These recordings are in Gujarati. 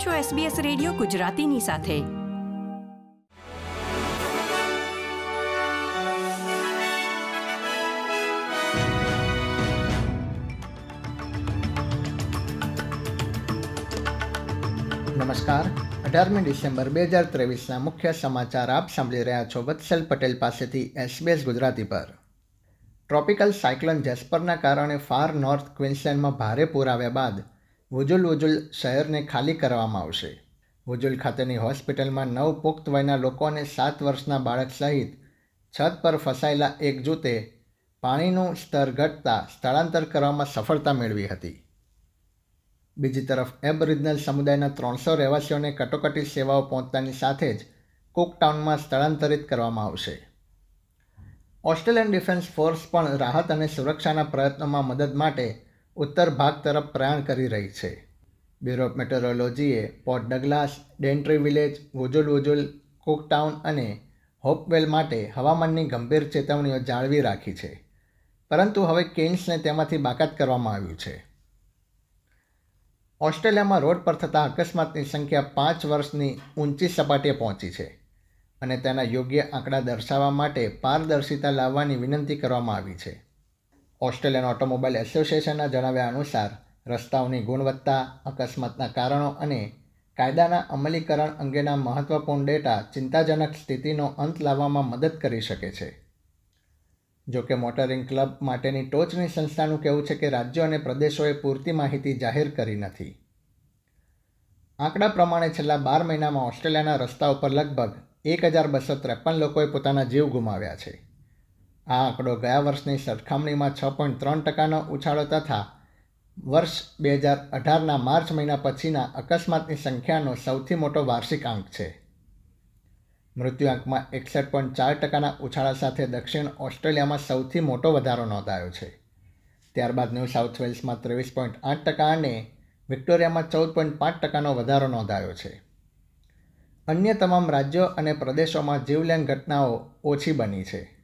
આપ છો SBS રેડિયો ગુજરાતીની સાથે. નમસ્કાર. અઢારમી ડિસેમ્બર બે હજાર ત્રેવીસના મુખ્ય સમાચાર આપ સાંભળી રહ્યા છો વત્સલ પટેલ પાસેથી એસબીએસ ગુજરાતી પર. ટ્રોપિકલ સાયક્લોન જેસ્પરના કારણે ફાર નોર્થ ક્વિન્સલેન્ડમાં ભારે પૂર આવ્યા બાદ વુજુલ વુજુલ શહેરને ખાલી કરવામાં આવશે. વુજુલ ખાતેની હોસ્પિટલમાં નવ પુખ્ત વયના લોકો અને સાત વર્ષના બાળક સહિત છત પર ફસાયેલા એક જૂથે પાણીનું સ્તર ઘટતા સ્થળાંતર કરવામાં સફળતા મેળવી હતી. બીજી તરફ, એબરિજનલ સમુદાયના ત્રણસો રહેવાસીઓને કટોકટી સેવાઓ પહોંચતાની સાથે જ કુકટાઉનમાં સ્થળાંતરિત કરવામાં આવશે. ઓસ્ટ્રેલિયન ડિફેન્સ ફોર્સ પણ રાહત અને સુરક્ષાના પ્રયત્નોમાં મદદ માટે ઉત્તર ભાગ તરફ પ્રયાણ કરી રહી છે. Bureau of મેટેરોલોજીએ Port Douglas, Daintree Village, Wujal Wujal, Cooktown અને હોપવેલ માટે હવામાનની ગંભીર ચેતવણીઓ જાળવી રાખી છે. પરંતુ હવે કેન્સને તેમાંથી બાકાત કરવામાં આવ્યું છે. ઓસ્ટ્રેલિયામાં રોડ પર થતા અકસ્માતની સંખ્યા પાંચ વર્ષની ઊંચી સપાટીએ પહોંચી છે અને તેના યોગ્ય આંકડા દર્શાવવા માટે પારદર્શિતા લાવવાની વિનંતી કરવામાં આવી છે. ઓસ્ટ્રેલિયન ઓટોમોબાઈલ એસોસિએશનના જણાવ્યા અનુસાર, રસ્તાઓની ગુણવત્તા, અકસ્માતના કારણો અને કાયદાના અમલીકરણ અંગેના મહત્વપૂર્ણ ડેટા ચિંતાજનક સ્થિતિનો અંત લાવવામાં મદદ કરી શકે છે. જોકે મોટરિંગ ક્લબ માટેની ટોચની સંસ્થાનું કહેવું છે કે રાજ્યો અને પ્રદેશોએ પૂરતી માહિતી જાહેર કરી નથી. આંકડા પ્રમાણે છેલ્લા બાર મહિનામાં ઓસ્ટ્રેલિયાના રસ્તા ઉપર લગભગ એક હજાર બસો ત્રેપન લોકોએ પોતાના જીવ ગુમાવ્યા છે. આ આંકડો ગયા વર્ષની સરખામણીમાં છ પોઈન્ટ ત્રણ ટકાનો ઉછાળો તથા વર્ષ બે હજાર અઢારના માર્ચ મહિના પછીના અકસ્માતની સંખ્યાનો સૌથી મોટો વાર્ષિક આંક છે. મૃત્યુઆંકમાં એકસઠ પોઈન્ટ ચાર ટકાના ઉછાળા સાથે દક્ષિણ ઓસ્ટ્રેલિયામાં સૌથી મોટો વધારો નોંધાયો છે. ત્યારબાદ ન્યૂ સાઉથ વેલ્સમાં ત્રેવીસ પોઈન્ટ આઠ ટકા અને વિક્ટોરિયામાં ચૌદ પોઈન્ટ પાંચ ટકાનો વધારો નોંધાયો છે. અન્ય તમામ રાજ્યો અને પ્રદેશોમાં જીવલેણ ઘટનાઓ ઓછી બની છે.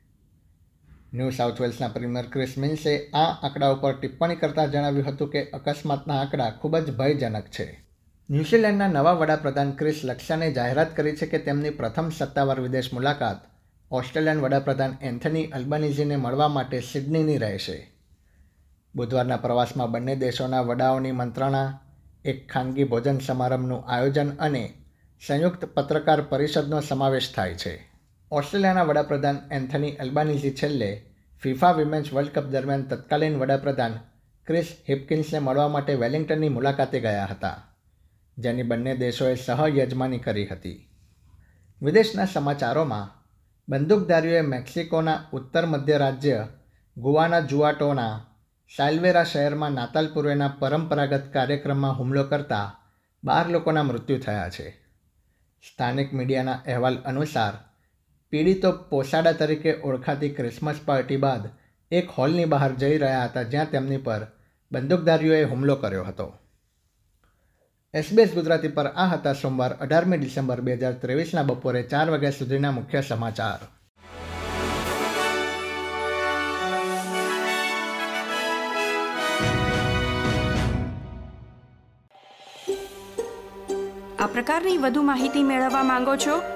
ન્યૂ સાઉથ વેલ્સના પ્રીમિયર ક્રિસ મિન્સે આ આંકડા ઉપર ટિપ્પણી કરતાં જણાવ્યું હતું કે અકસ્માતના આંકડા ખૂબ જ ભયજનક છે. ન્યૂઝીલેન્ડના નવા વડાપ્રધાન ક્રિસ લક્ષાને જાહેરાત કરી છે કે તેમની પ્રથમ સત્તાવાર વિદેશ મુલાકાત ઓસ્ટ્રેલિયન વડાપ્રધાન એન્થની અલ્બનીઝીને મળવા માટે સિડનીની રહેશે. બુધવારના પ્રવાસમાં બંને દેશોના વડાઓની મંત્રણા, એક ખાનગી ભોજન સમારંભનું આયોજન અને સંયુક્ત પત્રકાર પરિષદનો સમાવેશ થાય છે. ઓસ્ટ્રેલિયાના વડાપ્રધાન એન્થની અલ્બાનીઝી છેલ્લે ફિફા વિમેન્સ વર્લ્ડ કપ દરમિયાન તત્કાલીન વડાપ્રધાન ક્રિસ હિપકિન્સને મળવા માટે વેલિંગ્ટનની મુલાકાતે ગયા હતા, જેની બંને દેશોએ સહયજમાની કરી હતી. વિદેશના સમાચારોમાં, બંદૂકધારીઓએ મેક્સિકોના ઉત્તર મધ્ય રાજ્ય ગુવાના જુઆટોના સાલ્વેરા શહેરમાં નાતાલ પૂર્વેના પરંપરાગત કાર્યક્રમમાં હુમલો કરતા બાર લોકોના મૃત્યુ થયા છે. સ્થાનિક મીડિયાના અહેવાલ અનુસાર પીડિતો પોસાડા તરીકે ઓળખાતી ક્રિસમસ પાર્ટી બાદ એક હોલની બહાર જઈ રહ્યા હતા જ્યાં તેમની પર બંદૂકધારીઓએ હુમલો કર્યો હતો. એસબીએસ ગુજરાતી પર આ હતા સોમવાર, અઢારમી ડિસેમ્બર બે હજાર ત્રેવીસના બપોરે ચાર વાગ્યા સુધીના મુખ્ય સમાચાર. આ પ્રકારની વધુ માહિતી મેળવવા માંગો છો